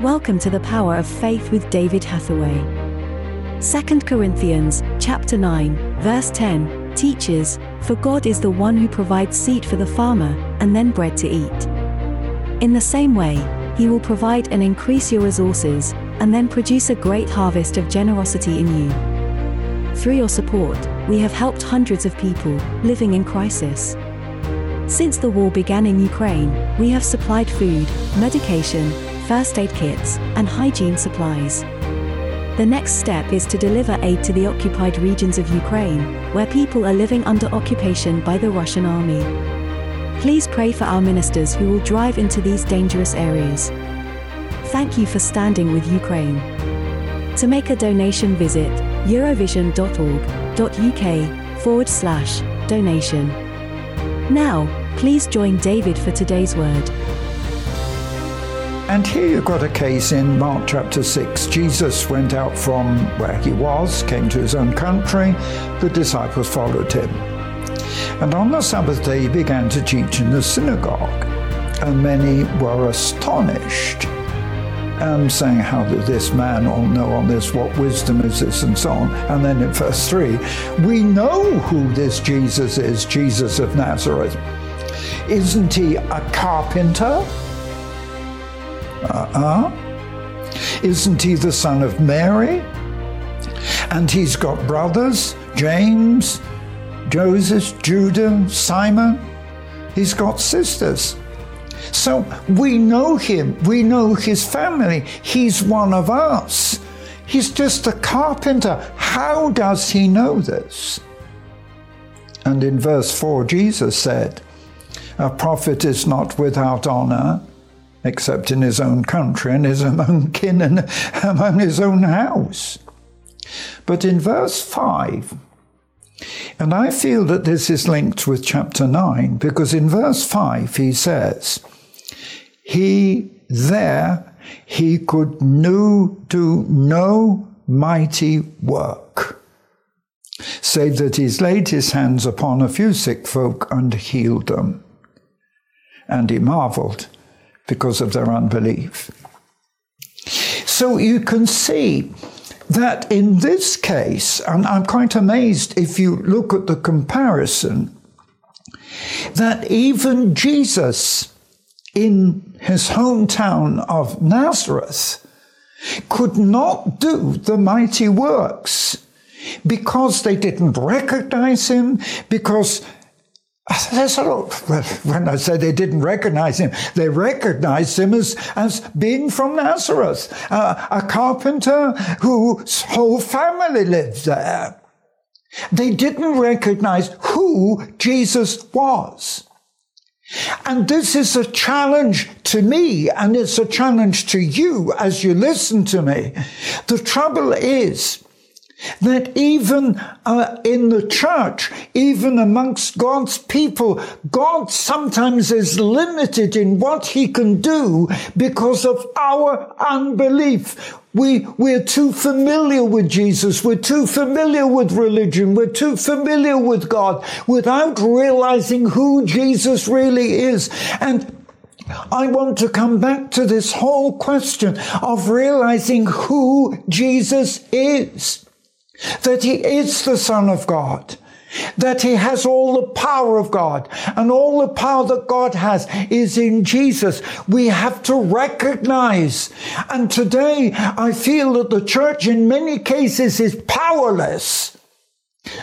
Welcome to the Power of Faith with David Hathaway. 2 Corinthians chapter 9, verse 10 teaches, For God is the one who provides seed for the farmer and then bread to eat. In the same way, he will provide and increase your resources and then produce a great harvest of generosity in you. Through your support, we have helped hundreds of people living in crisis. Since the war began in Ukraine, we have supplied food, medication, first aid kits, and hygiene supplies. The next step is to deliver aid to the occupied regions of Ukraine, where people are living under occupation by the Russian army. Please pray for our ministers who will drive into these dangerous areas. Thank you for standing with Ukraine. To make a donation, visit eurovision.org.uk forward slash donation. Now, please join David for today's word. And here you've got a case in Mark chapter 6. Jesus went out from where he was, came to his own country. The disciples followed him. And on the Sabbath day he began to teach in the synagogue. And many were astonished and saying, How did this man all know all this? What wisdom is this? And so on. And then in verse 3, we know who this Jesus is, Jesus of Nazareth. Isn't he a carpenter? Uh-uh. Isn't he the son of Mary? And he's got brothers, James, Joseph, Judah, Simon. He's got sisters. So we know him. We know his family. He's one of us. He's just a carpenter. How does he know this? And in verse 4, Jesus said, A prophet is not without honor except in his own country and his own kin and among his own house. But in verse 5, and I feel that this is linked with chapter 9 because in verse 5 he says, He there, he could no, do no mighty work, save that he's laid his hands upon a few sick folk and healed them. And he marveled because of their unbelief. So you can see that in this case, and I'm quite amazed if you look at the comparison, that even Jesus in his hometown of Nazareth could not do the mighty works because they didn't recognize him, because lot. When I say they didn't recognize him, they recognized him as, as being from Nazareth, uh, a carpenter whose whole family lived there. They didn't recognize who Jesus was. And this is a challenge to me, and it's a challenge to you as you listen to me. The trouble is, that even uh, in the church, even amongst God's people, God sometimes is limited in what he can do because of our unbelief. We, we're too familiar with Jesus. We're too familiar with religion. We're too familiar with God without realizing who Jesus really is. And I want to come back to this whole question of realizing who Jesus is that he is the Son of God, that he has all the power of God, and all the power that God has is in Jesus. We have to recognize. And today I feel that the church in many cases is powerless.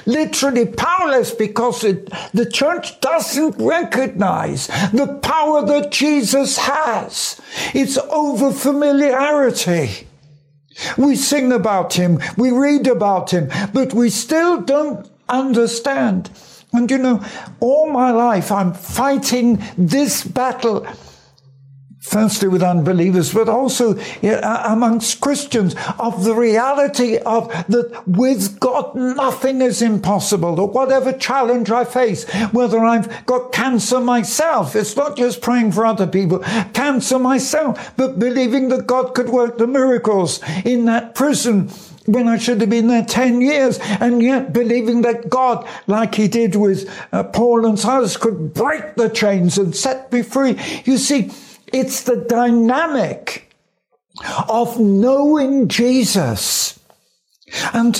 Literally powerless because it, the church doesn't recognize the power that Jesus has. It's over familiarity. We sing about him, we read about him, but we still don't understand. And you know, all my life I'm fighting this battle firstly with unbelievers, but also amongst Christians, of the reality of that with God nothing is impossible. That whatever challenge I face, whether I've got cancer myself, it's not just praying for other people, cancer myself, but believing that God could work the miracles in that prison when I should have been there 10 years, and yet believing that God, like he did with uh, Paul and Silas, could break the chains and set me free. You see, it's the dynamic of knowing Jesus. And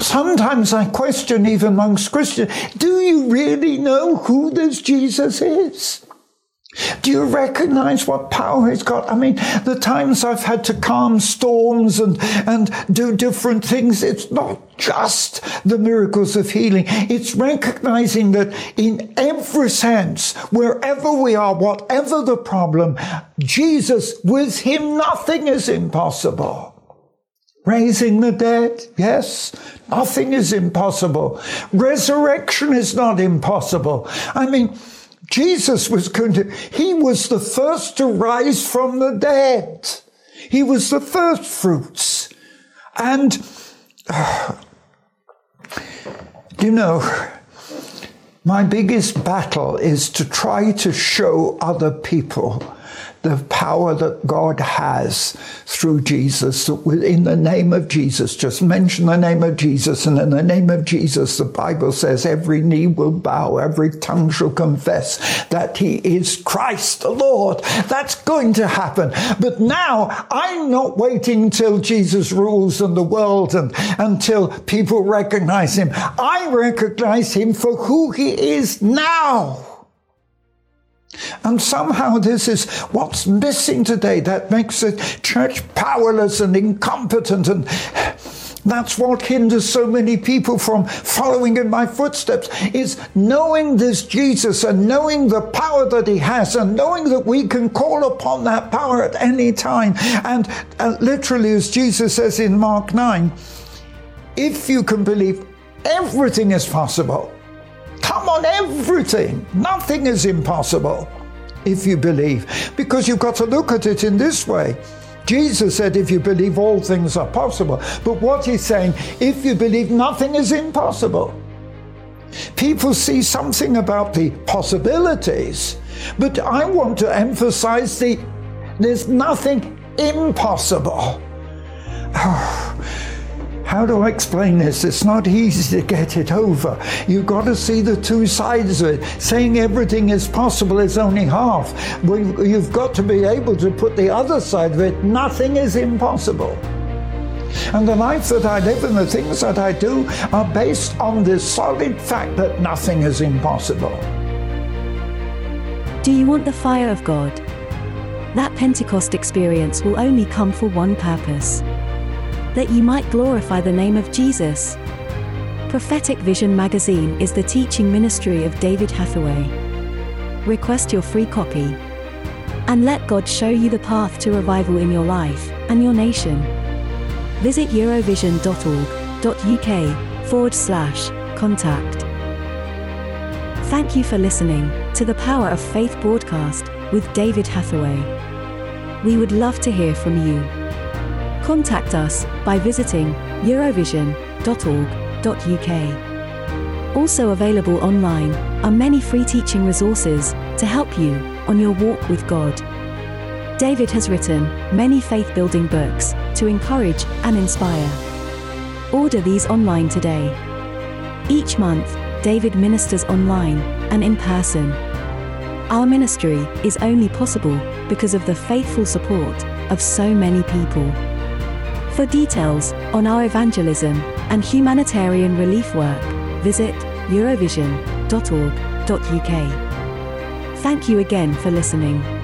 sometimes I question, even amongst Christians, do you really know who this Jesus is? Do you recognize what power he's got? I mean, the times I've had to calm storms and, and do different things, it's not just the miracles of healing. It's recognizing that in every sense, wherever we are, whatever the problem, Jesus, with him, nothing is impossible. Raising the dead, yes, nothing is impossible. Resurrection is not impossible. I mean, Jesus was going to, he was the first to rise from the dead. He was the first fruits. And, uh, you know, my biggest battle is to try to show other people the power that God has through Jesus, in the name of Jesus. Just mention the name of Jesus, and in the name of Jesus, the Bible says every knee will bow, every tongue shall confess that he is Christ the Lord. That's going to happen. But now I'm not waiting until Jesus rules in the world and until people recognize him. I recognize him for who he is now. And somehow this is what's missing today that makes the church powerless and incompetent and that's what hinders so many people from following in my footsteps is knowing this Jesus and knowing the power that he has and knowing that we can call upon that power at any time. And uh, literally, as Jesus says in Mark 9, if you can believe, everything is possible. On, everything. Nothing is impossible if you believe. Because you've got to look at it in this way. Jesus said, if you believe, all things are possible. But what he's saying, if you believe, nothing is impossible. People see something about the possibilities, but I want to emphasize the there's nothing impossible. Oh, How do I explain this? It's not easy to get it over. You've got to see the two sides of it. Saying everything is possible is only half. You've got to be able to put the other side of it. Nothing is impossible. And the life that I live and the things that I do are based on this solid fact that nothing is impossible. Do you want the fire of God? That Pentecost experience will only come for one purpose that you might glorify the name of Jesus. Prophetic Vision magazine is the teaching ministry of David Hathaway. Request your free copy. And let God show you the path to revival in your life and your nation. Visit eurovision.org.uk forward slash contact. Thank you for listening to the Power of Faith broadcast with David Hathaway. We would love to hear from you. Contact us by visiting eurovision.org.uk. Also available online are many free teaching resources to help you on your walk with God. David has written many faith building books to encourage and inspire. Order these online today. Each month, David ministers online and in person. Our ministry is only possible because of the faithful support of so many people. For details on our evangelism and humanitarian relief work, visit eurovision.org.uk. Thank you again for listening.